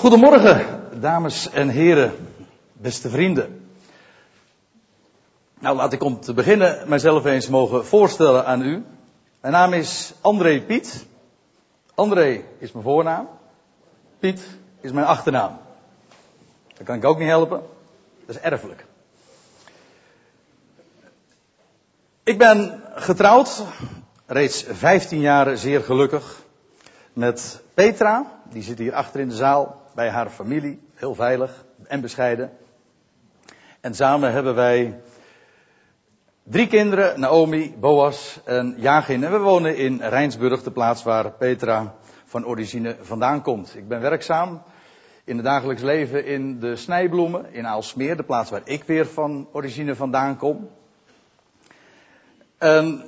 Goedemorgen, dames en heren, beste vrienden. Nou, laat ik om te beginnen mijzelf eens mogen voorstellen aan u. Mijn naam is André Piet. André is mijn voornaam. Piet is mijn achternaam. Dat kan ik ook niet helpen. Dat is erfelijk. Ik ben getrouwd, reeds 15 jaar zeer gelukkig, met Petra. Die zit hier achter in de zaal bij haar familie, heel veilig en bescheiden. En samen hebben wij drie kinderen, Naomi, Boas en Jagin. En we wonen in Rijnsburg, de plaats waar Petra van origine vandaan komt. Ik ben werkzaam in het dagelijks leven in de snijbloemen in Aalsmeer, de plaats waar ik weer van origine vandaan kom. En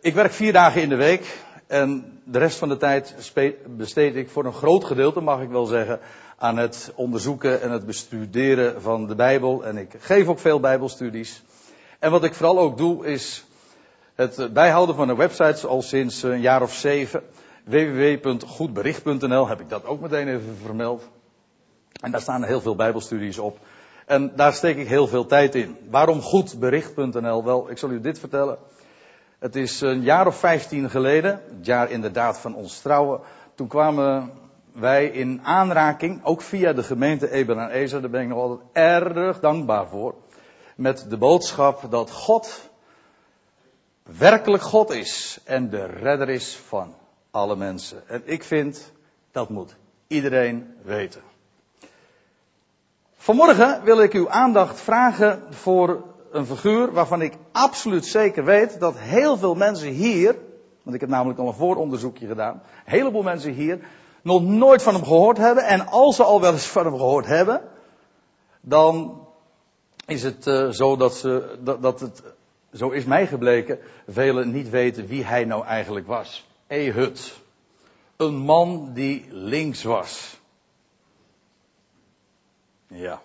ik werk vier dagen in de week en de rest van de tijd besteed ik voor een groot gedeelte, mag ik wel zeggen, aan het onderzoeken en het bestuderen van de Bijbel. En ik geef ook veel Bijbelstudies. En wat ik vooral ook doe is het bijhouden van een website al sinds een jaar of zeven. www.goedbericht.nl heb ik dat ook meteen even vermeld. En daar staan heel veel Bijbelstudies op. En daar steek ik heel veel tijd in. Waarom goedbericht.nl? Wel, ik zal u dit vertellen. Het is een jaar of vijftien geleden, het jaar inderdaad van ons trouwen. Toen kwamen wij in aanraking, ook via de gemeente Eben en Ezer, daar ben ik nog altijd erg dankbaar voor, met de boodschap dat God werkelijk God is en de redder is van alle mensen. En ik vind, dat moet iedereen weten. Vanmorgen wil ik uw aandacht vragen voor een figuur waarvan ik absoluut zeker weet dat heel veel mensen hier, want ik heb namelijk al een vooronderzoekje gedaan, een heleboel mensen hier nog nooit van hem gehoord hebben. En als ze al wel eens van hem gehoord hebben, dan is het uh, zo dat, ze, dat, dat het, zo is mij gebleken, velen niet weten wie hij nou eigenlijk was. Ehud. Een man die links was. Ja.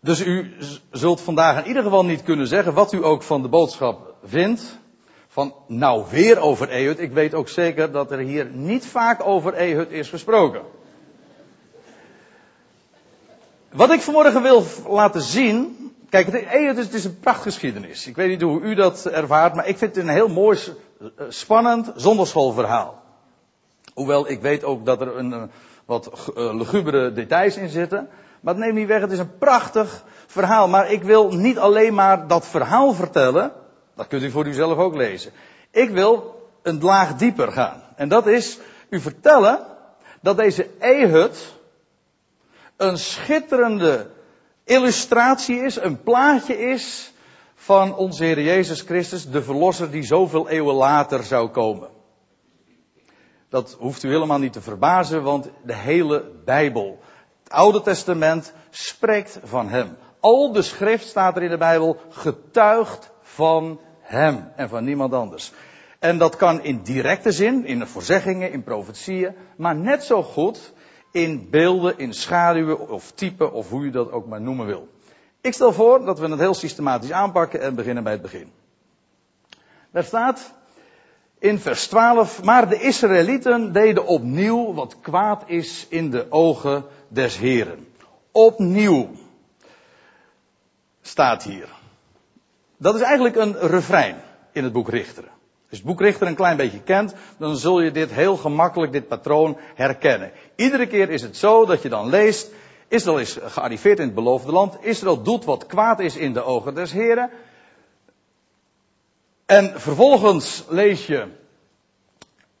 Dus u zult vandaag in ieder geval niet kunnen zeggen wat u ook van de boodschap vindt. Van nou weer over Ehud. Ik weet ook zeker dat er hier niet vaak over Ehud is gesproken. Wat ik vanmorgen wil laten zien. Kijk, Ehud is, het is een prachtgeschiedenis. Ik weet niet hoe u dat ervaart, maar ik vind het een heel mooi, eh, spannend zonderschoolverhaal. Hoewel ik weet ook dat er een, eh, wat uh, lugubere details in zitten. Maar neem niet weg, het is een prachtig verhaal. Maar ik wil niet alleen maar dat verhaal vertellen. Dat kunt u voor uzelf ook lezen. Ik wil een laag dieper gaan. En dat is u vertellen dat deze Ehud een schitterende illustratie is, een plaatje is van onze Heer Jezus Christus, de Verlosser die zoveel eeuwen later zou komen. Dat hoeft u helemaal niet te verbazen, want de hele Bijbel, het Oude Testament, spreekt van Hem. Al de schrift staat er in de Bijbel getuigt van Hem en van niemand anders. En dat kan in directe zin, in de voorzeggingen, in profetieën, maar net zo goed in beelden, in schaduwen of typen of hoe je dat ook maar noemen wil. Ik stel voor dat we het heel systematisch aanpakken en beginnen bij het begin. Daar staat in vers 12, maar de Israëlieten deden opnieuw wat kwaad is in de ogen des Heren. Opnieuw staat hier. Dat is eigenlijk een refrein in het boek Richteren. Als je het boek Richter een klein beetje kent, dan zul je dit heel gemakkelijk, dit patroon herkennen. Iedere keer is het zo dat je dan leest, Israël is gearriveerd in het beloofde land, Israël doet wat kwaad is in de ogen des Heren. En vervolgens lees je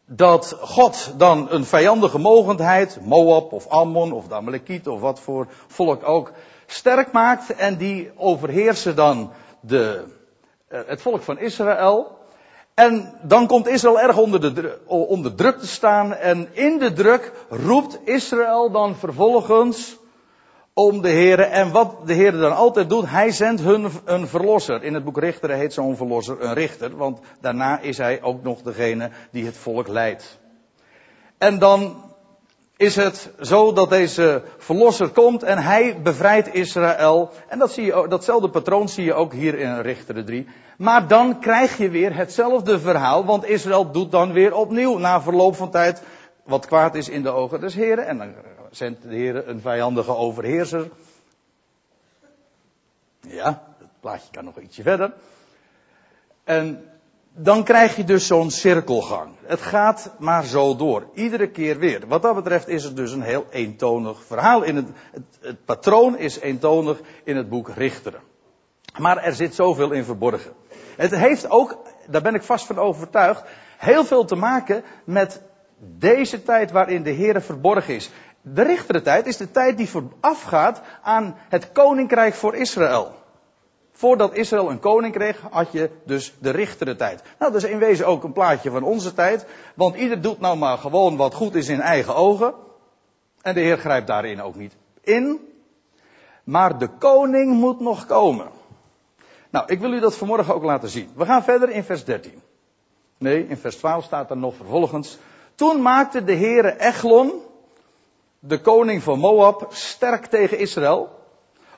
dat God dan een vijandige mogendheid, Moab of Ammon of de Amalekieten of wat voor volk ook, sterk maakt en die overheersen dan de, eh, het volk van Israël. En dan komt Israël erg onder, de, druk te staan. En in de druk roept Israël dan vervolgens om de Heer. En wat de Heer dan altijd doet, hij zendt hun een verlosser. In het boek Richter heet zo'n verlosser een richter. Want daarna is hij ook nog degene die het volk leidt. En dan is het zo dat deze verlosser komt en hij bevrijdt Israël. En dat zie je, datzelfde patroon zie je ook hier in Richter 3. Maar dan krijg je weer hetzelfde verhaal, want Israël doet dan weer opnieuw. Na verloop van tijd wat kwaad is in de ogen des Heren. En dan zendt de Heer een vijandige overheerser. Ja, het plaatje kan nog ietsje verder. En dan krijg je dus zo'n cirkelgang. Het gaat maar zo door. Iedere keer weer. Wat dat betreft is het dus een heel eentonig verhaal. In het, het, patroon is eentonig in het boek Richteren. Maar er zit zoveel in verborgen. Het heeft ook, daar ben ik vast van overtuigd, heel veel te maken met deze tijd waarin de Heer verborgen is. De richtere tijd is de tijd die voorafgaat aan het koninkrijk voor Israël. Voordat Israël een koning kreeg, had je dus de richtere tijd. Nou, dat is in wezen ook een plaatje van onze tijd. Want ieder doet nou maar gewoon wat goed is in eigen ogen. En de Heer grijpt daarin ook niet in. Maar de koning moet nog komen. Nou, ik wil u dat vanmorgen ook laten zien. We gaan verder in vers 13. Nee, in vers 12 staat er nog vervolgens. Toen maakte de Heere Eglon, de koning van Moab, sterk tegen Israël.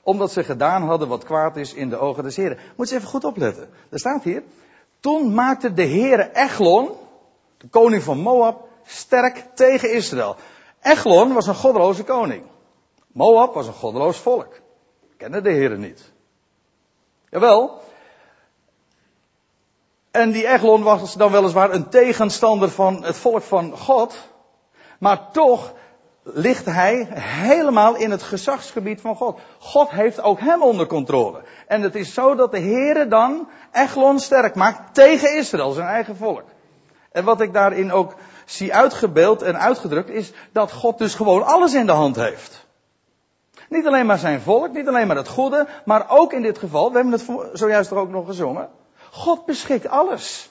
Omdat ze gedaan hadden wat kwaad is in de ogen des Heren. Moet je even goed opletten. Er staat hier. Toen maakte de Heere Eglon, de koning van Moab, sterk tegen Israël. Eglon was een goddeloze koning. Moab was een goddeloos volk. Kende de Heere niet. Jawel. En die Eglon was dan weliswaar een tegenstander van het volk van God. Maar toch ligt hij helemaal in het gezagsgebied van God. God heeft ook hem onder controle. En het is zo dat de Heere dan Eglon sterk maakt tegen Israël, zijn eigen volk. En wat ik daarin ook zie uitgebeeld en uitgedrukt is dat God dus gewoon alles in de hand heeft. Niet alleen maar zijn volk, niet alleen maar het goede, maar ook in dit geval, we hebben het zojuist er ook nog gezongen, God beschikt alles.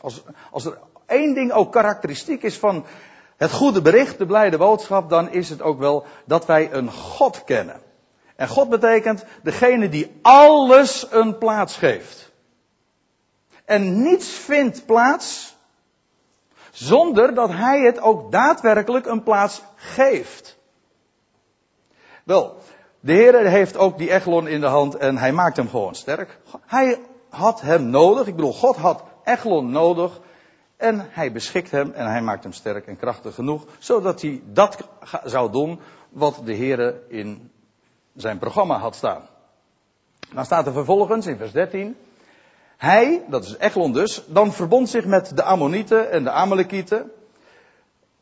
Als, als er één ding ook karakteristiek is van het goede bericht, de blijde boodschap, dan is het ook wel dat wij een God kennen. En God betekent degene die alles een plaats geeft. En niets vindt plaats zonder dat hij het ook daadwerkelijk een plaats geeft. Wel, de Heer heeft ook die Eglon in de hand en hij maakt hem gewoon sterk. Hij had hem nodig, ik bedoel, God had Eglon nodig en hij beschikt hem en hij maakt hem sterk en krachtig genoeg, zodat hij dat zou doen wat de Heer in zijn programma had staan. Dan staat er vervolgens in vers 13, hij, dat is Eglon dus, dan verbond zich met de Ammonieten en de Amalekieten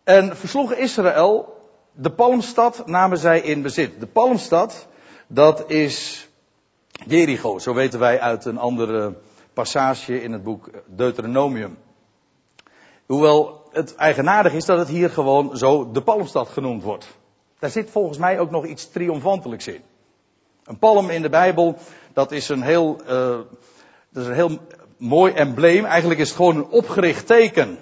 en versloeg Israël de Palmstad namen zij in bezit. De Palmstad, dat is Jericho, zo weten wij uit een andere passage in het boek Deuteronomium. Hoewel het eigenaardig is dat het hier gewoon zo de Palmstad genoemd wordt. Daar zit volgens mij ook nog iets triomfantelijks in. Een palm in de Bijbel, dat is een heel, uh, dat is een heel mooi embleem. Eigenlijk is het gewoon een opgericht teken.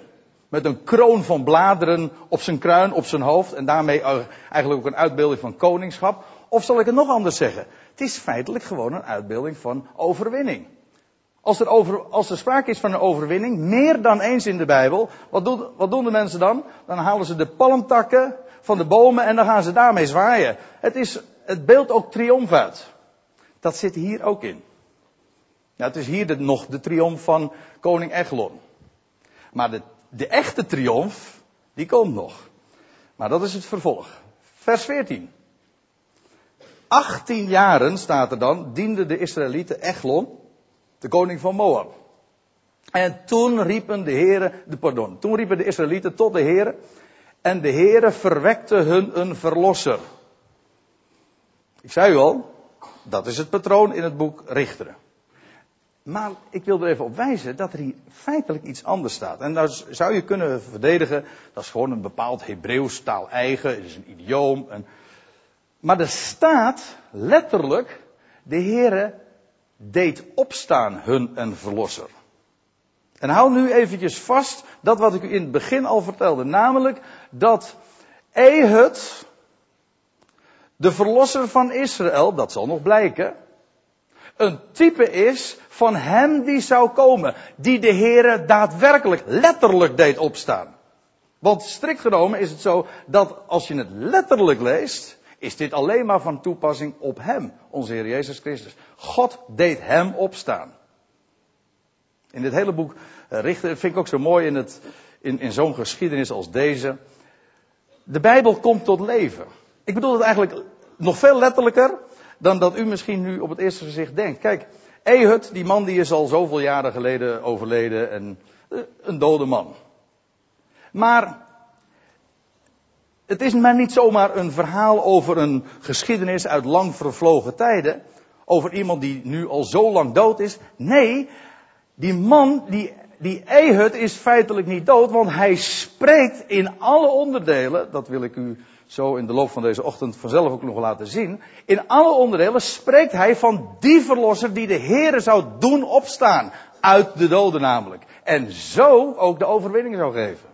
Met een kroon van bladeren op zijn kruin, op zijn hoofd. En daarmee eigenlijk ook een uitbeelding van koningschap. Of zal ik het nog anders zeggen? Het is feitelijk gewoon een uitbeelding van overwinning. Als er, over, als er sprake is van een overwinning, meer dan eens in de Bijbel, wat, doen, wat de mensen dan? Dan halen ze de palmtakken van de bomen en dan gaan ze daarmee zwaaien. Het, is, het beeld ook triomf uit. Dat zit hier ook in. Het is hier nog de triomf van koning Eglon. Maar de de echte triomf, die komt nog. Maar dat is het vervolg. Vers 14. 18 jaren, staat er dan, diende de Israëlieten Eglon, de koning van Moab. En toen riepen de heren, de, pardon, toen riepen de Israëlieten tot de heren, en de heren verwekte hun een verlosser. Ik zei u al, dat is het patroon in het boek Richteren. Maar ik wil er even op wijzen dat er hier feitelijk iets anders staat. En dat zou je kunnen verdedigen, dat is gewoon een bepaald Hebreeuws taal eigen, het is een idioom. Een... Maar er staat letterlijk, de Heere deed opstaan hun een verlosser. En hou nu eventjes vast dat wat ik u in het begin al vertelde, namelijk dat Ehud, de verlosser van Israël, dat zal nog blijken, een type is van hem die zou komen, die de Heere daadwerkelijk, letterlijk deed opstaan. Want strikt genomen is het zo dat als je het letterlijk leest, is dit alleen maar van toepassing op hem, onze Heer Jezus Christus. God deed hem opstaan. In dit hele boek eh, vind ik ook zo mooi in in, in zo'n geschiedenis als deze. De Bijbel komt tot leven. Ik bedoel het eigenlijk nog veel letterlijker dan dat u misschien nu op het eerste gezicht denkt. Kijk, Ehud, die man die is al zoveel jaren geleden overleden en eh, een dode man. Maar het is maar niet zomaar een verhaal over een geschiedenis uit lang vervlogen tijden. Over iemand die nu al zo lang dood is. Nee, die man, die, die Ehud is feitelijk niet dood, want hij spreekt in alle onderdelen, dat wil ik u zo in de loop van deze ochtend vanzelf ook nog laten zien. In alle onderdelen spreekt hij van die verlosser die de Heere zou doen opstaan. Uit de doden namelijk. En zo ook de overwinning zou geven.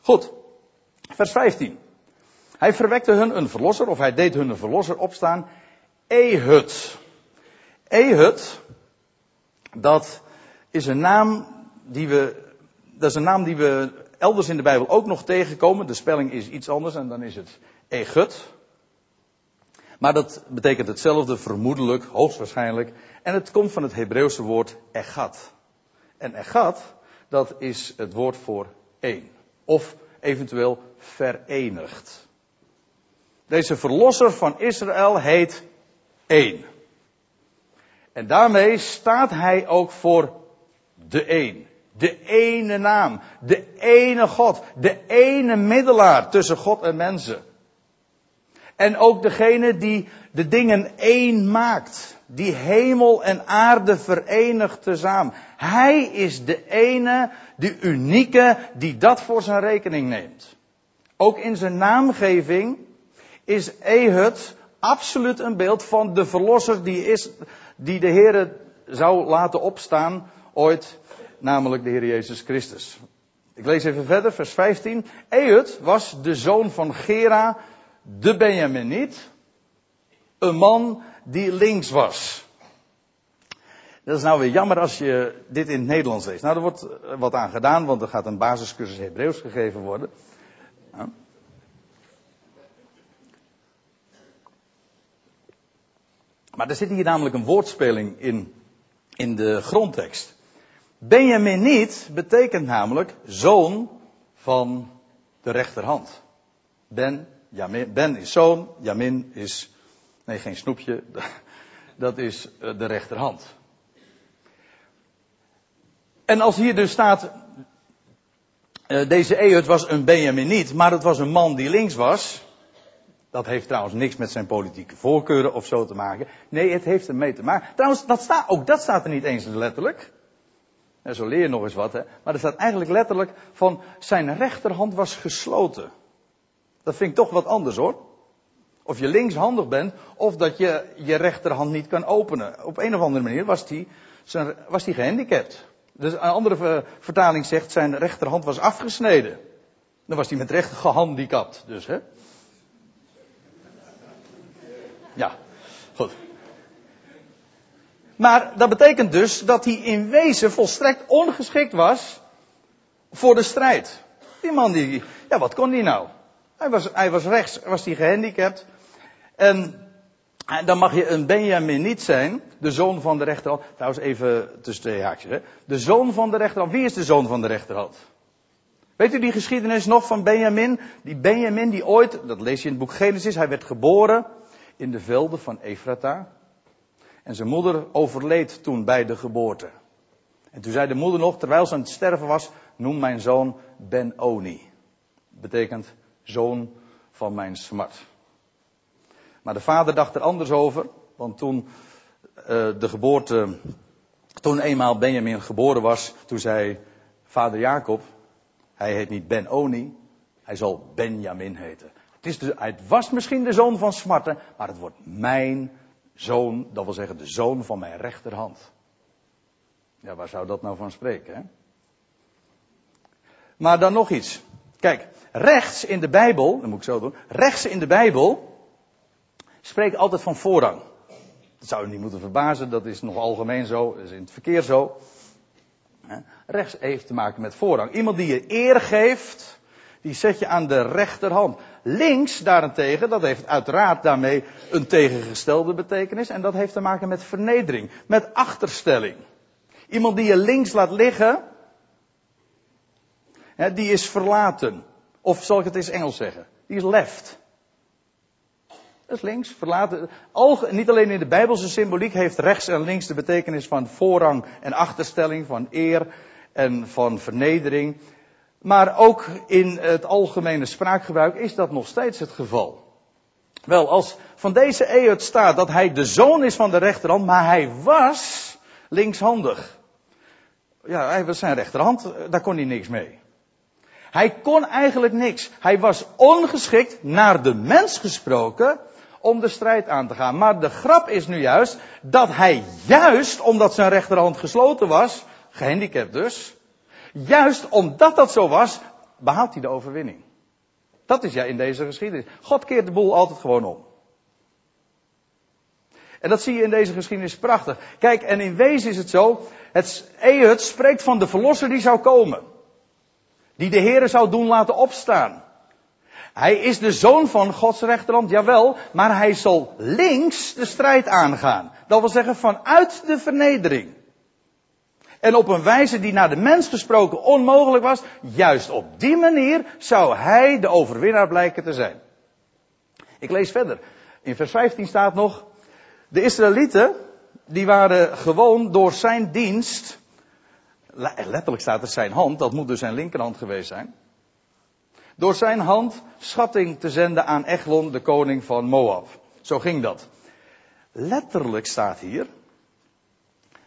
Goed. Vers 15. Hij verwekte hun een verlosser, of hij deed hun een verlosser opstaan. Ehud. Ehud, dat is een naam die we, dat is een naam die we elders in de Bijbel ook nog tegenkomen. De spelling is iets anders en dan is het Ehud. Maar dat betekent hetzelfde, vermoedelijk, hoogstwaarschijnlijk. En het komt van het Hebreeuwse woord egat. En egat, dat is het woord voor één. Of eventueel verenigd. Deze verlosser van Israël heet één. En daarmee staat hij ook voor de één. De ene naam. De ene God. De ene middelaar tussen God en mensen. En ook degene die de dingen één maakt. Die hemel en aarde verenigt tezamen. Hij is de ene, de unieke, die dat voor zijn rekening neemt. Ook in zijn naamgeving is Ehud absoluut een beeld van de verlosser die, is, die de Heer zou laten opstaan ooit namelijk de Heer Jezus Christus. Ik lees even verder, vers 15. Ehud was de zoon van Gera, de Benjaminiet, een man die links was. Dat is nou weer jammer als je dit in het Nederlands leest. Nou, er wordt wat aan gedaan, want er gaat een basiscursus Hebreeuws gegeven worden. Maar er zit hier namelijk een woordspeling in, in de grondtekst. Benjamin niet betekent namelijk zoon van de rechterhand. Ben, Ben is zoon, Jamin is, nee geen snoepje, dat is eh, de rechterhand. En als hier dus staat, uh, deze Ehud was een Benjaminiet, maar het was een man die links was. Dat heeft trouwens niks met zijn politieke voorkeuren of zo te maken. Nee, het heeft ermee te maken. Trouwens, dat staat, ook dat staat er niet eens letterlijk. En zo leer je nog eens wat, hè. Maar er staat eigenlijk letterlijk van zijn rechterhand was gesloten. Dat vind ik toch wat anders hoor. Of je linkshandig bent, of dat je je rechterhand niet kan openen. Op een of andere manier was hij was die gehandicapt. Dus een andere vertaling zegt zijn rechterhand was afgesneden. Dan was hij met recht gehandicapt, dus hè. Ja, goed. Maar dat betekent dus dat hij in wezen volstrekt ongeschikt was voor de strijd. Die man die, ja wat kon hij nou? Hij was, hij was rechts, was hij gehandicapt. En dan mag je een Benjamin niet zijn, de zoon van de rechterhand. Trouwens even tussen twee haakjes. Hè. De zoon van de rechterhand. Wie is de zoon van de rechterhand? Weet u die geschiedenis nog van Benjamin? Die Benjamin die ooit, dat lees je in het boek Genesis, hij werd geboren in de velden van Efrata. En zijn moeder overleed toen bij de geboorte. En toen zei de moeder nog, terwijl ze aan het sterven was, noem mijn zoon Ben-Oni. Betekent zoon van mijn smart. Maar de vader dacht er anders over, want toen uh, de geboorte, toen eenmaal Benjamin geboren was, toen zei vader Jacob, hij heet niet Ben-Oni, hij zal Benjamin heten. Het, is de, het was misschien de zoon van smarten, maar het wordt mijn zoon, dat wil zeggen de zoon van mijn rechterhand. Ja, waar zou dat nou van spreken, hè? Maar dan nog iets. Kijk, rechts in de Bijbel, dat moet ik zo doen, rechts in de Bijbel spreekt altijd van voorrang. Dat zou je niet moeten verbazen, dat is nog algemeen zo, is in het verkeer zo. Rechts heeft te maken met voorrang. Iemand die je eer geeft, die zet je aan de rechterhand. Links daarentegen, dat heeft uiteraard daarmee een tegengestelde betekenis. En dat heeft te maken met vernedering, met achterstelling. Iemand die je links laat liggen, die is verlaten. Of zal ik het eens Engels zeggen? Die is left. Dat is links, verlaten. niet alleen in de Bijbelse symboliek heeft rechts en links de betekenis van voorrang en achterstelling, van eer en van vernedering. Maar ook in het algemene spraakgebruik is dat nog steeds het geval. Wel, als van deze Ehud staat dat hij de zoon is van de rechterhand, maar hij was linkshandig. Ja, hij was zijn rechterhand, daar kon hij niks mee. Hij kon eigenlijk niks. Hij was ongeschikt, naar de mens gesproken, om de strijd aan te gaan. Maar de grap is nu juist dat hij juist, omdat zijn rechterhand gesloten was, gehandicapt dus, juist omdat dat zo was, behaalt hij de overwinning. Dat is ja in deze geschiedenis. God keert de boel altijd gewoon om. En dat zie je in deze geschiedenis prachtig. Kijk, en in wezen is het zo, het Ehud spreekt van de verlosser die zou komen. Die de Heere zou doen laten opstaan. Hij is de zoon van Gods rechterhand, jawel, maar hij zal links de strijd aangaan. Dat wil zeggen vanuit de vernedering. En op een wijze die naar de mens gesproken onmogelijk was, juist op die manier zou hij de overwinnaar blijken te zijn. Ik lees verder. In vers 15 staat nog, de Israëlieten, die waren gewoon door zijn dienst, letterlijk staat er zijn hand, dat moet dus zijn linkerhand geweest zijn, door zijn hand schatting te zenden aan Eglon, de koning van Moab. Zo ging dat. Letterlijk staat hier,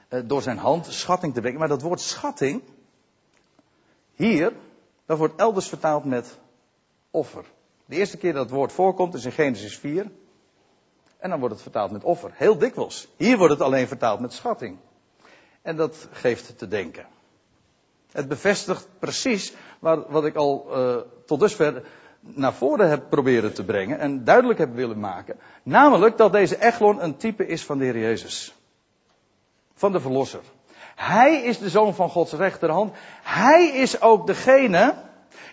eh, door zijn hand schatting te brengen. Maar dat woord schatting, hier, dat wordt elders vertaald met offer. De eerste keer dat het woord voorkomt is in Genesis 4. En dan wordt het vertaald met offer. Heel dikwijls. Hier wordt het alleen vertaald met schatting. En dat geeft te denken. Het bevestigt precies wat, ik al uh, tot dusver naar voren heb proberen te brengen en duidelijk heb willen maken. Namelijk dat deze Eglon een type is van de Heer Jezus. Van de Verlosser. Hij is de zoon van Gods rechterhand. Hij is ook degene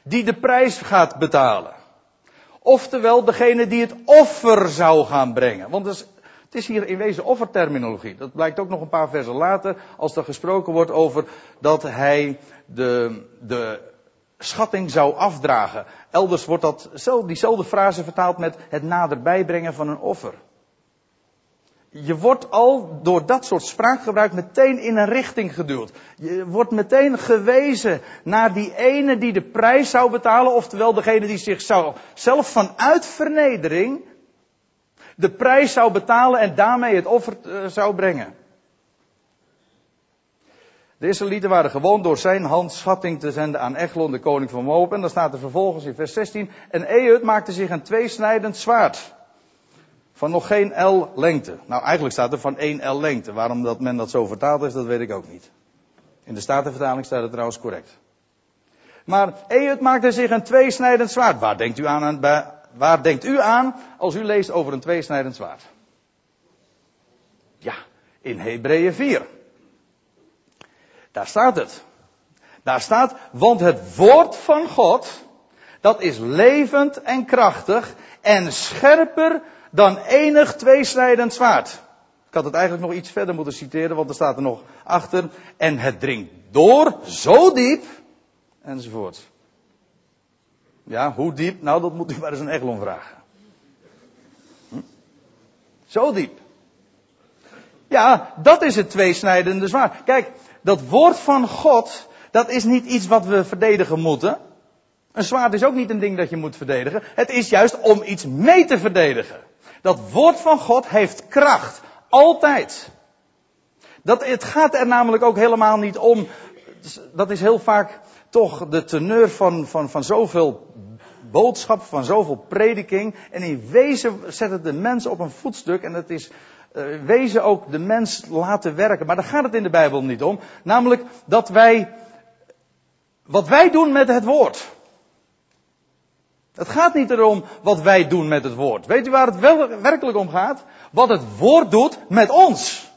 die de prijs gaat betalen. Oftewel degene die het offer zou gaan brengen. Want is hier in wezen offerterminologie. Dat blijkt ook nog een paar versen later, als er gesproken wordt over dat hij de, de schatting zou afdragen. Elders wordt dat, diezelfde frase vertaald met het naderbij brengen van een offer. Je wordt al door dat soort spraakgebruik meteen in een richting geduwd. Je wordt meteen gewezen naar die ene die de prijs zou betalen, oftewel degene die zich zou, zelf vanuit vernedering de prijs zou betalen en daarmee het offer eh, zou brengen. De Israëlieten waren gewoon door zijn hand schatting te zenden aan Eglon, de koning van Moab. En dan staat er vervolgens in vers 16. En Ehud maakte zich een tweesnijdend zwaard. Van nog geen L lengte. Nou, eigenlijk staat er van 1 L lengte. Waarom dat men dat zo vertaald is, dat weet ik ook niet. In de Statenvertaling staat het trouwens correct. Maar Ehud maakte zich een tweesnijdend zwaard. Waar denkt u aan, waar denkt u aan als u leest over een tweesnijdend zwaard? Ja, in Hebreeën 4. Daar staat het. Daar staat, want het woord van God, dat is levend en krachtig en scherper dan enig tweesnijdend zwaard. Ik had het eigenlijk nog iets verder moeten citeren, want er staat er nog achter. En het dringt door, zo diep, enzovoort. Ja, hoe diep? Nou, dat moet u maar eens een Eglon vragen. Hm? Zo diep. Ja, dat is het tweesnijdende zwaard. Kijk, dat woord van God, dat is niet iets wat we verdedigen moeten. Een zwaard is ook niet een ding dat je moet verdedigen. Het is juist om iets mee te verdedigen. Dat woord van God heeft kracht. Altijd. Dat, het gaat er namelijk ook helemaal niet om. Dat is heel vaak toch de teneur van, van, van zoveel boodschap, van zoveel prediking. En in wezen zet het de mens op een voetstuk. En het is uh, wezen ook de mens laten werken. Maar daar gaat het in de Bijbel niet om. Namelijk dat wij, wat wij doen met het woord. Het gaat niet erom wat wij doen met het woord. Weet u waar het wel werkelijk om gaat? Wat het woord doet met ons.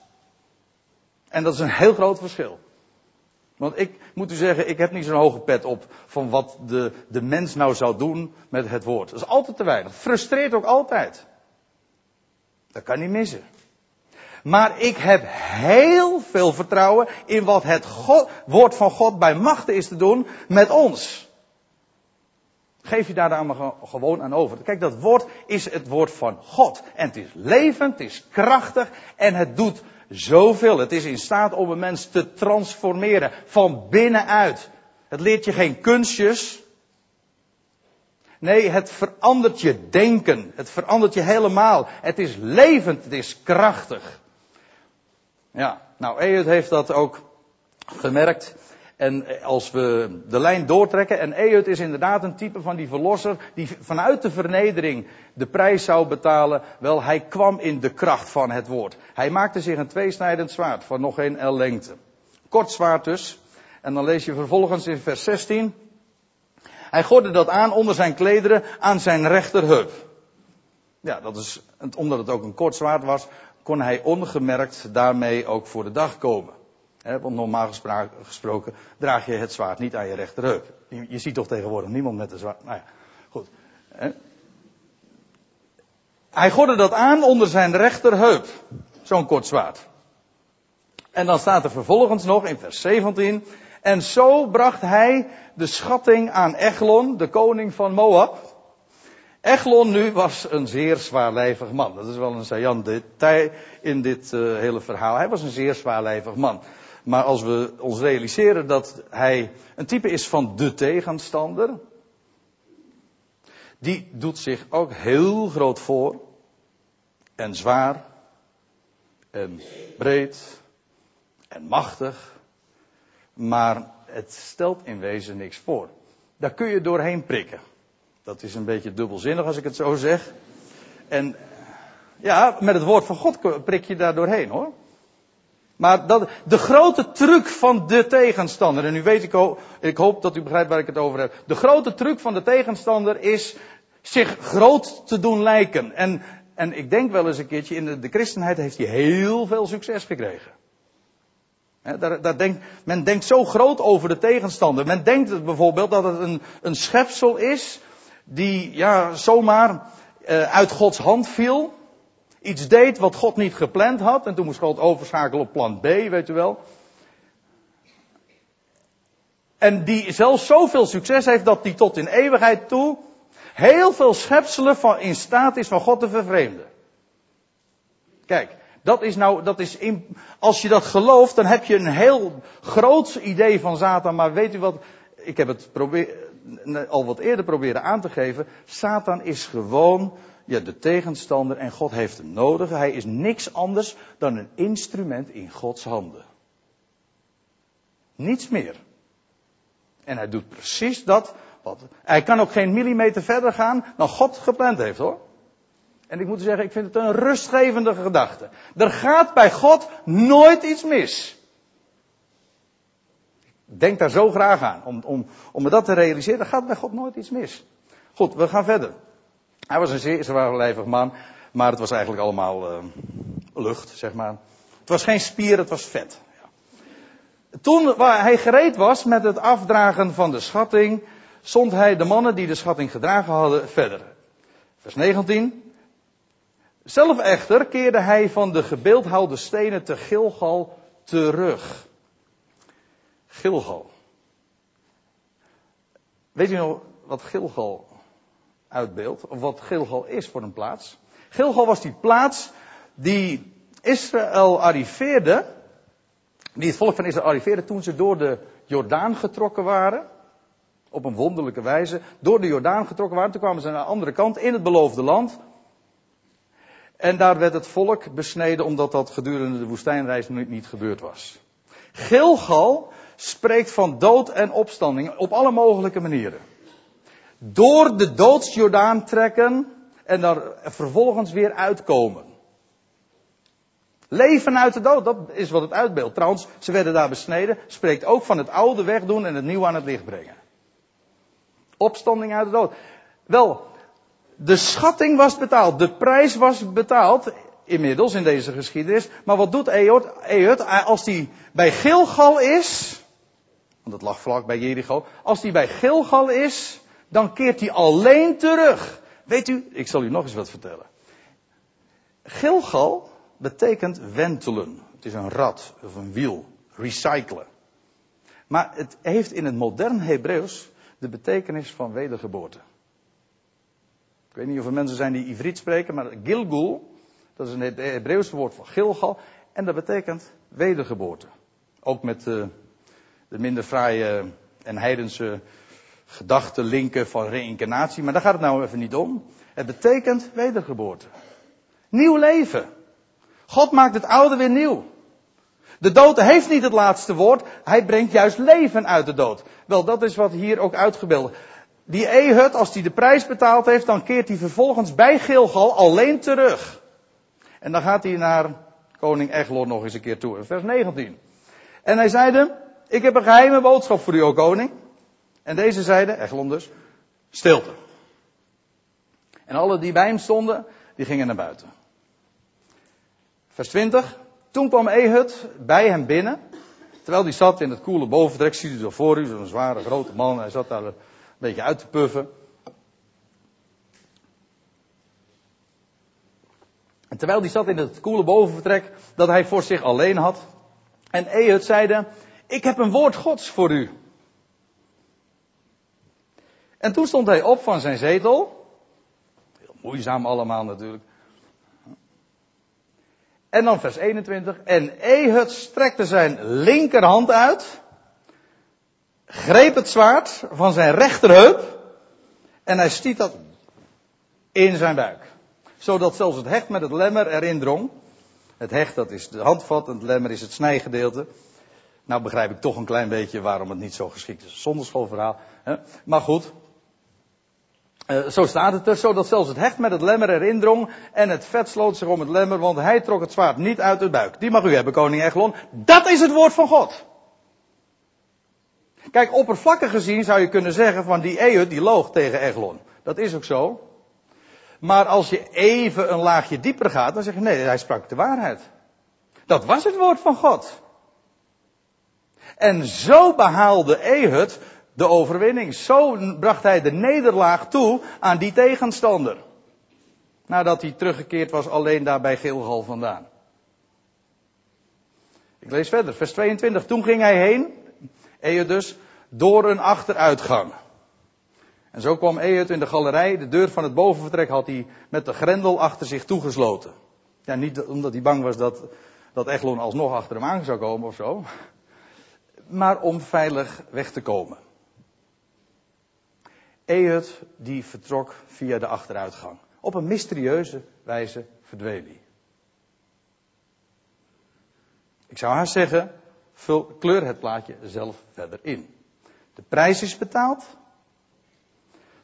En dat is een heel groot verschil. Want ik moet u zeggen, ik heb niet zo'n hoge pet op van wat de, de mens nou zou doen met het woord. Dat is altijd te weinig. Frustreert ook altijd. Dat kan niet missen. Maar ik heb heel veel vertrouwen in wat het God, woord van God bij machten is te doen met ons. Geef je daar dan gewoon aan over. Kijk, dat woord is het woord van God. En het is levend, het is krachtig en het doet zoveel. Het is in staat om een mens te transformeren van binnenuit. Het leert je geen kunstjes. Nee, het verandert je denken. Het verandert je helemaal. Het is levend, het is krachtig. Ja, nou, Ehud heeft dat ook gemerkt. En als we de lijn doortrekken, en Ehud is inderdaad een type van die verlosser die vanuit de vernedering de prijs zou betalen. Wel, hij kwam in de kracht van het woord. Hij maakte zich een tweesnijdend zwaard van nog geen L lengte. Kort zwaard dus. En dan lees je vervolgens in vers 16. Hij gordde dat aan onder zijn klederen aan zijn rechterheup. Ja, dat is, omdat het ook een kort zwaard was, kon hij ongemerkt daarmee ook voor de dag komen. Want normaal gesproken draag je het zwaard niet aan je rechterheup. Je, ziet toch tegenwoordig niemand met een zwaard. Nou ja, goed. Hij gordde dat aan onder zijn rechterheup. Zo'n kort zwaard. En dan staat er vervolgens nog in vers 17. En zo bracht hij de schatting aan Eglon, de koning van Moab. Eglon nu was een zeer zwaarlijvig man. Dat is wel een saillant detail in dit uh, hele verhaal. Hij was een zeer zwaarlijvig man. Maar als we ons realiseren dat hij een type is van de tegenstander. Die doet zich ook heel groot voor. En zwaar. En breed. En machtig. Maar het stelt in wezen niks voor. Daar kun je doorheen prikken. Dat is een beetje dubbelzinnig als ik het zo zeg. En ja, met het woord van God prik je daar doorheen hoor. Maar de grote truc van de tegenstander, en u weet, ik, ik hoop dat u begrijpt waar ik het over heb. De grote truc van de tegenstander is zich groot te doen lijken. En, en ik denk wel eens een keertje, in de, christenheid heeft hij heel veel succes gekregen. daar, daar denkt, men denkt zo groot over de tegenstander. Men denkt bijvoorbeeld dat het een, een schepsel is die ja, zomaar uh, uit Gods hand viel. Iets deed wat God niet gepland had. En toen moest God overschakelen op plan B, weet u wel. En die zelfs zoveel succes heeft dat die tot in eeuwigheid toe heel veel schepselen van, in staat is van God te vervreemden. Kijk, dat is nou, dat is als je dat gelooft, dan heb je een heel groot idee van Satan. Maar weet u wat, ik heb het probeer, al wat eerder proberen aan te geven. Satan is gewoon ja, de tegenstander en God heeft hem nodig. Hij is niks anders dan een instrument in Gods handen. Niets meer. En hij doet precies dat. Wat, hij kan ook geen millimeter verder gaan dan God gepland heeft hoor. En ik moet zeggen, ik vind het een rustgevende gedachte. Er gaat bij God nooit iets mis. Denk daar zo graag aan. Om, om, om me dat te realiseren, gaat bij God nooit iets mis. Goed, we gaan verder. Hij was een zeer zwaarlijvig man, maar het was eigenlijk allemaal uh, lucht, zeg maar. Het was geen spier, het was vet. Toen hij gereed was met het afdragen van de schatting, zond hij de mannen die de schatting gedragen hadden verder. Vers 19. Zelf echter keerde hij van de gebeeldhouwde stenen te Gilgal terug. Gilgal. Weet u nog wat Gilgal uitbeeldt? Of wat Gilgal is voor een plaats? Gilgal was die plaats die Israël arriveerde. Die het volk van Israël arriveerde toen ze door de Jordaan getrokken waren. Op een wonderlijke wijze. Door de Jordaan getrokken waren. Toen kwamen ze naar de andere kant in het beloofde land. En daar werd het volk besneden omdat dat gedurende de woestijnreis niet gebeurd was. Gilgal spreekt van dood en opstanding op alle mogelijke manieren. Door de doodsjordaan trekken en daar vervolgens weer uitkomen. Leven uit de dood, dat is wat het uitbeeldt. Trouwens, ze werden daar besneden, spreekt ook van het oude wegdoen en het nieuwe aan het licht brengen. Opstanding uit de dood. Wel, de schatting was betaald, de prijs was betaald inmiddels in deze geschiedenis. Maar wat doet Ehud? Als hij bij Gilgal is, want het lag vlak bij Jericho. Als hij bij Gilgal is, dan keert hij alleen terug. Weet u, ik zal u nog eens wat vertellen. Gilgal betekent wentelen. Het is een rad of een wiel. Recyclen. Maar het heeft in het modern Hebreeuws de betekenis van wedergeboorte. Ik weet niet of er mensen zijn die Ivriet spreken, maar Gilgul, dat is het Hebreeuwse woord voor Gilgal. En dat betekent wedergeboorte. Ook met de, de minder fraaie en heidense gedachten linken van reïncarnatie. Maar daar gaat het nou even niet om. Het betekent wedergeboorte. Nieuw leven. God maakt het oude weer nieuw. De dood heeft niet het laatste woord. Hij brengt juist leven uit de dood. Wel, dat is wat hier ook uitgebeeld. Die Ehud, als hij de prijs betaald heeft, dan keert hij vervolgens bij Gilgal alleen terug. En dan gaat hij naar koning Eglon nog eens een keer toe. Vers 19. En hij zeide, ik heb een geheime boodschap voor u, o koning. En deze zeide, Eglon dus, stilte. En alle die bij hem stonden, die gingen naar buiten. Vers 20. Toen kwam Ehud bij hem binnen. Terwijl hij zat in het koele boventrek, ziet u zo voor u, zo'n zware grote man. Hij zat daar een beetje uit te puffen. En terwijl hij zat in het koele bovenvertrek dat hij voor zich alleen had. En Ehud zeide, ik heb een woord gods voor u. En toen stond hij op van zijn zetel. Heel moeizaam allemaal natuurlijk. En dan vers 21. En Ehud strekte zijn linkerhand uit. Greep het zwaard van zijn rechterheup. En hij stiet dat in zijn buik. Zodat zelfs het hecht met het lemmer erin drong. Het hecht dat is de handvat en het lemmer is het snijgedeelte. Nou begrijp ik toch een klein beetje waarom het niet zo geschikt is. Zonder schoolverhaal. Maar goed, uh, zo staat het er, zodat zelfs het hecht met het lemmer erin drong en het vet sloot zich om het lemmer, want hij trok het zwaard niet uit de buik. Die mag u hebben, koning Eglon. Dat is het woord van God. Kijk, oppervlakkig gezien zou je kunnen zeggen van die Ehud die loog tegen Eglon. Dat is ook zo. Maar als je even een laagje dieper gaat, dan zeg je nee, hij sprak de waarheid. Dat was het woord van God. En zo behaalde Ehud de overwinning. Zo bracht hij de nederlaag toe aan die tegenstander. Nadat hij teruggekeerd was alleen daar bij Gilgal vandaan. Ik lees verder, vers 22. Toen ging hij heen, Ehud dus, door een achteruitgang. En zo kwam Ehud in de galerij. De deur van het bovenvertrek had hij met de grendel achter zich toegesloten. Ja, niet omdat hij bang was dat, dat Eglon alsnog achter hem aan zou komen of zo. Maar om veilig weg te komen. Ehud die vertrok via de achteruitgang. Op een mysterieuze wijze verdween hij. Ik zou haar zeggen, vul, kleur het plaatje zelf verder in. De prijs is betaald.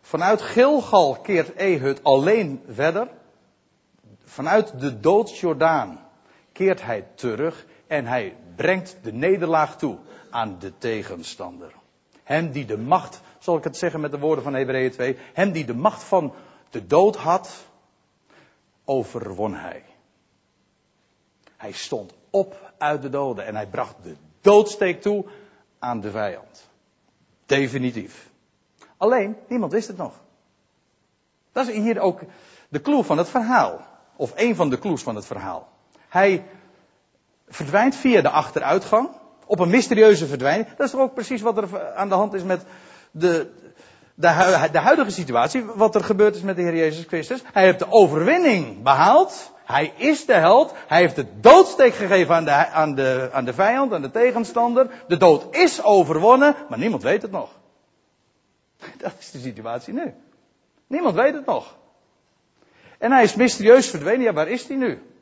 Vanuit Gilgal keert Ehud alleen verder. Vanuit de doodsjordaan keert hij terug en hij brengt de nederlaag toe aan de tegenstander. Hem die de macht zal ik het zeggen met de woorden van Hebreeën 2. Hem die de macht van de dood had, overwon hij. Hij stond op uit de doden en hij bracht de doodsteek toe aan de vijand. Definitief. Alleen, niemand wist het nog. Dat is hier ook de clue van het verhaal. Of een van de clues van het verhaal. Hij verdwijnt via de achteruitgang. Op een mysterieuze verdwijning. Dat is toch ook precies wat er aan de hand is met de, de, huidige situatie, wat er gebeurd is met de Heer Jezus Christus. Hij heeft de overwinning behaald. Hij is de held. Hij heeft de doodsteek gegeven aan de, aan, de, aan de vijand, aan de tegenstander. De dood is overwonnen, maar niemand weet het nog. Dat is de situatie nu. Niemand weet het nog. En hij is mysterieus verdwenen. Ja, waar is hij nu?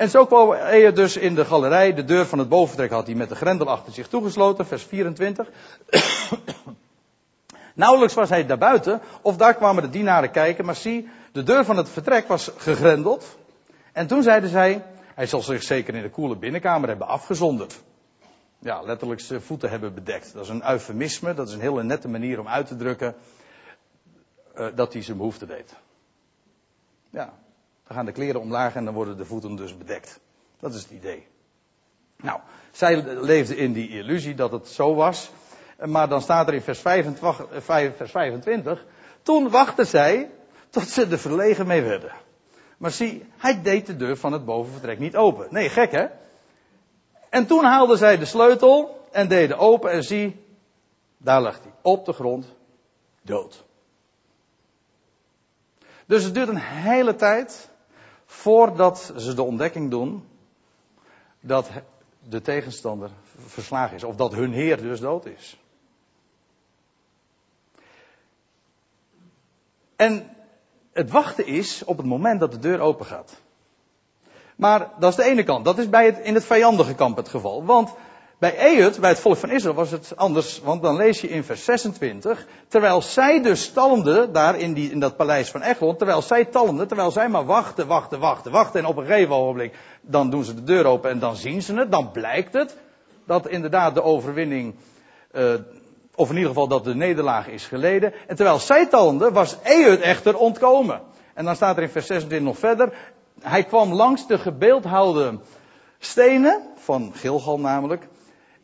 En zo kwam hij dus in de galerij. De deur van het boventrek had hij met de grendel achter zich toegesloten. Vers 24. Nauwelijks was hij daar buiten. Of daar kwamen de dienaren kijken. Maar zie, de deur van het vertrek was gegrendeld. En toen zeiden zij. Hij zal zich zeker in de koele binnenkamer hebben afgezonderd. Ja, letterlijk zijn voeten hebben bedekt. Dat is een eufemisme. Dat is een hele nette manier om uit te drukken. Uh, dat hij zijn behoefte deed. Ja, dan gaan de kleren omlaag en dan worden de voeten dus bedekt. Dat is het idee. Nou, zij leefde in die illusie dat het zo was. Maar dan staat er in vers 25, vers 25 toen wachtte zij tot ze er verlegen mee werden. Maar zie, hij deed de deur van het bovenvertrek niet open. Nee, gek hè? En toen haalden zij de sleutel en deden open en zie, daar lag hij op de grond, dood. Dus het duurt een hele tijd voordat ze de ontdekking doen dat de tegenstander verslagen is. Of dat hun Heer dus dood is. En het wachten is op het moment dat de deur open gaat. Maar dat is de ene kant. Dat is bij het, in het vijandige kamp het geval. Want bij Ehud, bij het volk van Israël, was het anders. Want dan lees je in vers 26. Terwijl zij dus talmden, daar in, die, in dat paleis van Eglon. Terwijl zij talmden, terwijl zij maar wachten, wachten, wachten, wachten. En op een gegeven ogenblik, dan doen ze de deur open en dan zien ze het. Dan blijkt het dat inderdaad de overwinning, uh, of in ieder geval dat de nederlaag is geleden. En terwijl zij talmden, was Ehud echter ontkomen. En dan staat er in vers 26 nog verder. Hij kwam langs de gebeeldhouwde stenen, van Gilgal namelijk.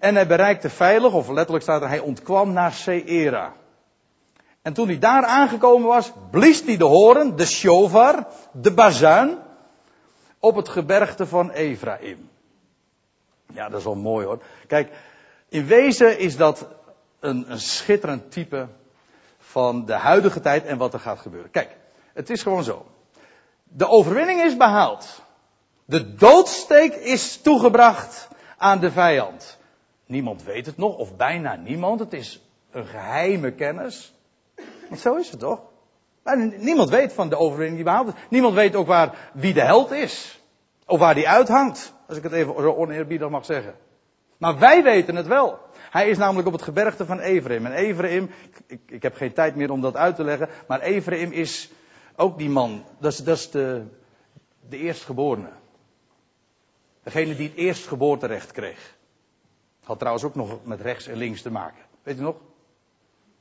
En hij bereikte veilig, of letterlijk staat er, hij ontkwam naar Seera. En toen hij daar aangekomen was, blies hij de horen, de shofar, de bazuin, op het gebergte van Ephraim. Ja, dat is wel mooi hoor. Kijk, in wezen is dat een, een schitterend type van de huidige tijd en wat er gaat gebeuren. Kijk, het is gewoon zo. De overwinning is behaald. De doodsteek is toegebracht aan de vijand. Niemand weet het nog, of bijna niemand. Het is een geheime kennis. Want zo is het toch? Niemand weet van de overwinning die behaald is. Niemand weet ook waar, wie de held is. Of waar die uithangt. Als ik het even zo oneerbiedig mag zeggen. Maar wij weten het wel. Hij is namelijk op het gebergte van Ephraim. En Ephraim, ik, ik heb geen tijd meer om dat uit te leggen. Maar Ephraim is ook die man. Dat is, dat is de, de eerstgeborene. Degene die het eerstgeboorterecht kreeg. Had trouwens ook nog met rechts en links te maken. Weet u nog?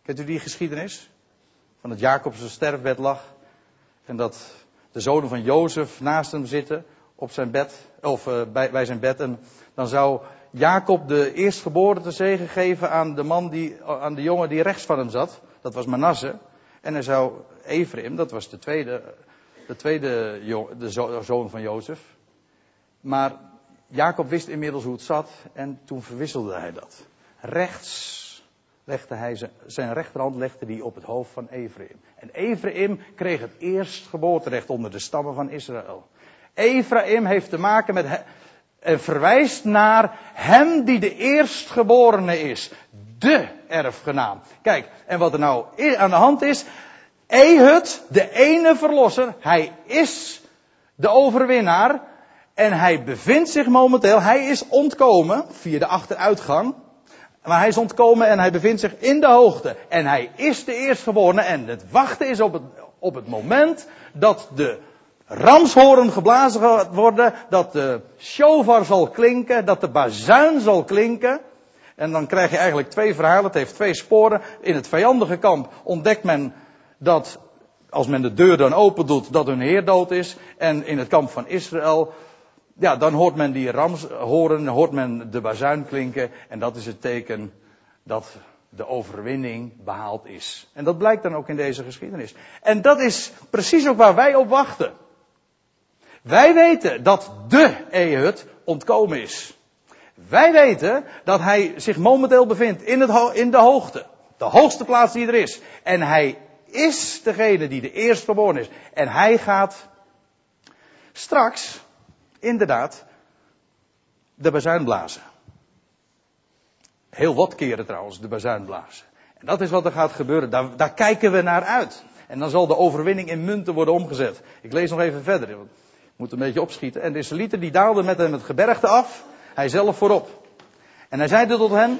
Kent u die geschiedenis? Van dat Jacob zijn sterfbed lag. En dat de zonen van Jozef naast hem zitten op zijn bed. Of uh, bij, zijn bed. En dan zou Jacob de eerstgeboorte zegen geven aan de man die, aan de jongen die rechts van hem zat. Dat was Manasse. En hij zou Ephraim, dat was de tweede, de tweede de zoon van Jozef. Maar Jacob wist inmiddels hoe het zat en toen verwisselde hij dat. Rechts legde hij zijn, rechterhand legde hij op het hoofd van Ephraim. En Ephraim kreeg het eerstgeboorterecht onder de stammen van Israël. Ephraim heeft te maken met en verwijst naar hem die de eerstgeborene is. De erfgenaam. Kijk, en wat er nou aan de hand is. Ehud, de ene verlosser, hij is de overwinnaar. En hij bevindt zich momenteel, hij is ontkomen via de achteruitgang. Maar hij is ontkomen en hij bevindt zich in de hoogte. En hij is de eerstgeborene en het wachten is op het, op het moment dat de ramshoren geblazen gaat worden, dat de shofar zal klinken, dat de bazuin zal klinken. En dan krijg je eigenlijk twee verhalen, het heeft twee sporen. In het vijandige kamp ontdekt men dat als men de deur dan open doet, dat hun Heer dood is. En in het kamp van Israël, ja, dan hoort men die ramshoren, hoort men de bazuin klinken. En dat is het teken dat de overwinning behaald is. En dat blijkt dan ook in deze geschiedenis. En dat is precies ook waar wij op wachten. Wij weten dat de Ehud ontkomen is. Wij weten dat hij zich momenteel bevindt in, het, in de hoogte. De hoogste plaats die er is. En hij is degene die de eerstgeboren is. En hij gaat straks, inderdaad, de bazuin blazen. Heel wat keren trouwens, de bazuin blazen. En dat is wat er gaat gebeuren. Daar, daar kijken we naar uit. En dan zal de overwinning in munten worden omgezet. Ik lees nog even verder. Moet een beetje opschieten. En de Israëlieten die daalden met hem het gebergte af. Hij zelf voorop. En hij zeide tot hen.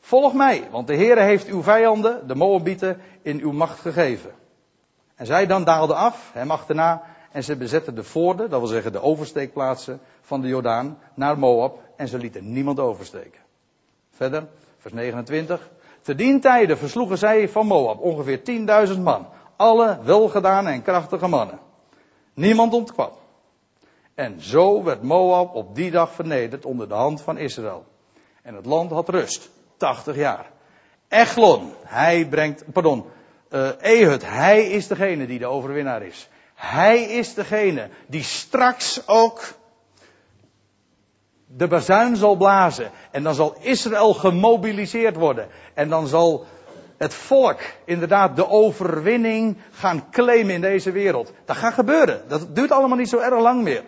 Volg mij, want de Heere heeft uw vijanden, de Moabieten, in uw macht gegeven. En zij dan daalden af, hem achterna, en ze bezetten de voorden, dat wil zeggen de oversteekplaatsen van de Jordaan, naar Moab, en ze lieten niemand oversteken. Verder, vers 29. Te dien tijden versloegen zij van Moab ongeveer 10.000 man, alle welgedane en krachtige mannen. Niemand ontkwam. En zo werd Moab op die dag vernederd onder de hand van Israël. En het land had rust. 80 jaar. Echlon, hij brengt, pardon, uh, Ehud, hij is degene die de overwinnaar is. Hij is degene die straks ook de bazuin zal blazen. En dan zal Israël gemobiliseerd worden. En dan zal het volk inderdaad de overwinning gaan claimen in deze wereld. Dat gaat gebeuren. Dat duurt allemaal niet zo erg lang meer.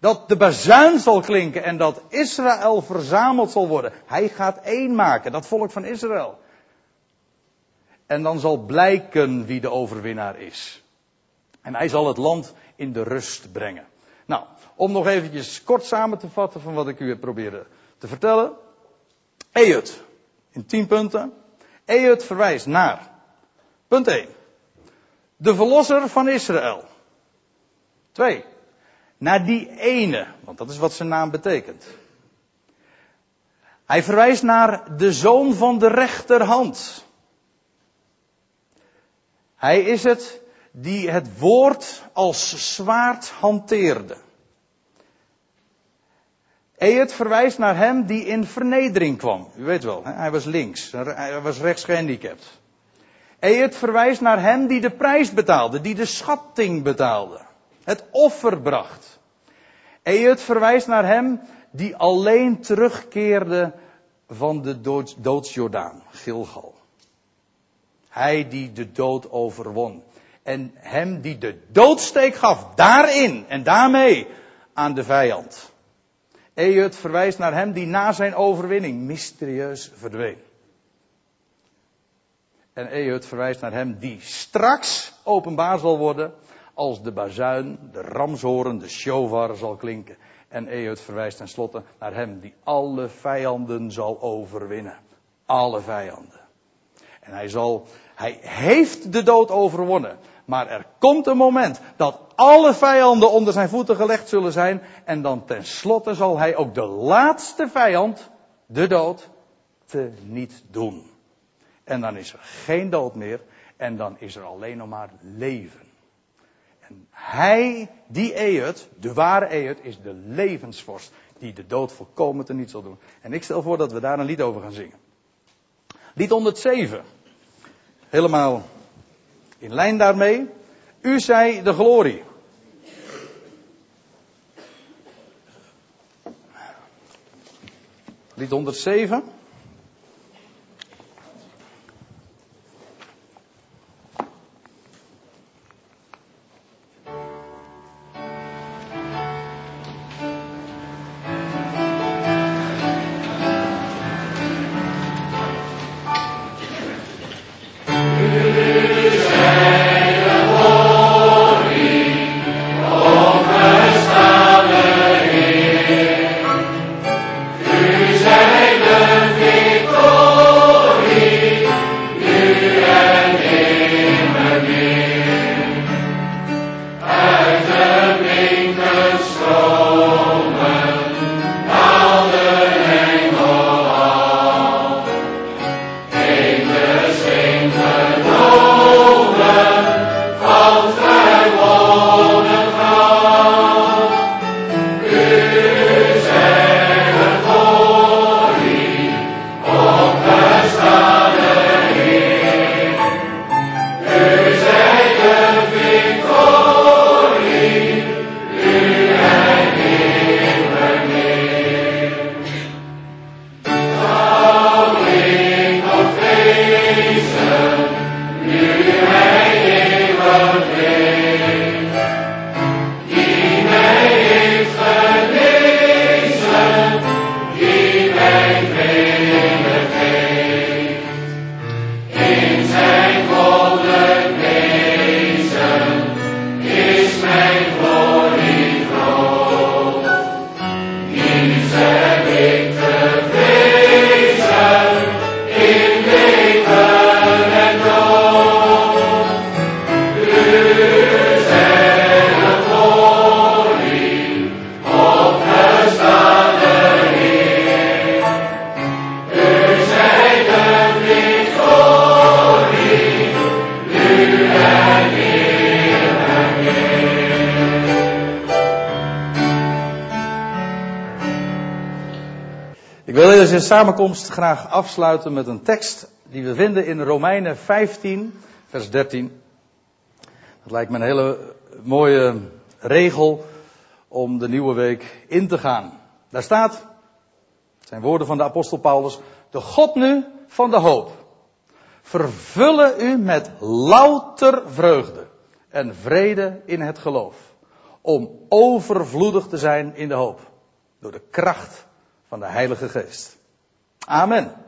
Dat de bazuin zal klinken en dat Israël verzameld zal worden. Hij gaat één maken, dat volk van Israël. En dan zal blijken wie de overwinnaar is. En hij zal het land in de rust brengen. Nou, om nog eventjes kort samen te vatten van wat ik u heb proberen te vertellen. Eut, in tien punten. Eut verwijst naar, punt 1, de verlosser van Israël. 2, naar die ene, want dat is wat zijn naam betekent. Hij verwijst naar de zoon van de rechterhand. Hij is het die het woord als zwaard hanteerde. Eet verwijst naar hem die in vernedering kwam. U weet wel, hij was links, hij was rechts gehandicapt. Eet verwijst naar hem die de prijs betaalde, die de schatting betaalde. Het offer bracht. Eet verwijst naar hem die alleen terugkeerde van de doodsjordaan, Gilgal. Hij die de dood overwon. En hem die de doodsteek gaf, daarin en daarmee aan de vijand. Eut verwijst naar hem die na zijn overwinning mysterieus verdween. En Eut verwijst naar hem die straks openbaar zal worden als de bazuin, de ramshoren, de shofar zal klinken. En Eut verwijst tenslotte naar hem die alle vijanden zal overwinnen. Alle vijanden. En hij zal, hij heeft de dood overwonnen. Maar er komt een moment dat alle vijanden onder zijn voeten gelegd zullen zijn. En dan tenslotte zal hij ook de laatste vijand, de dood, te niet doen. En dan is er geen dood meer. En dan is er alleen nog maar leven. En hij, die Eut, de ware Eut, is de levensvorst. Die de dood volkomen te niet zal doen. En ik stel voor dat we daar een lied over gaan zingen. Lied 107. Helemaal in lijn daarmee. U zij de glorie. Lied 107. Samenkomst graag afsluiten met een tekst die we vinden in Romeinen 15, vers 13. Dat lijkt me een hele mooie regel om de nieuwe week in te gaan. Daar staat, het zijn woorden van de apostel Paulus, de God nu van de hoop. vervullen u met louter vreugde en vrede in het geloof. Om overvloedig te zijn in de hoop. Door de kracht van de Heilige Geest. Amen.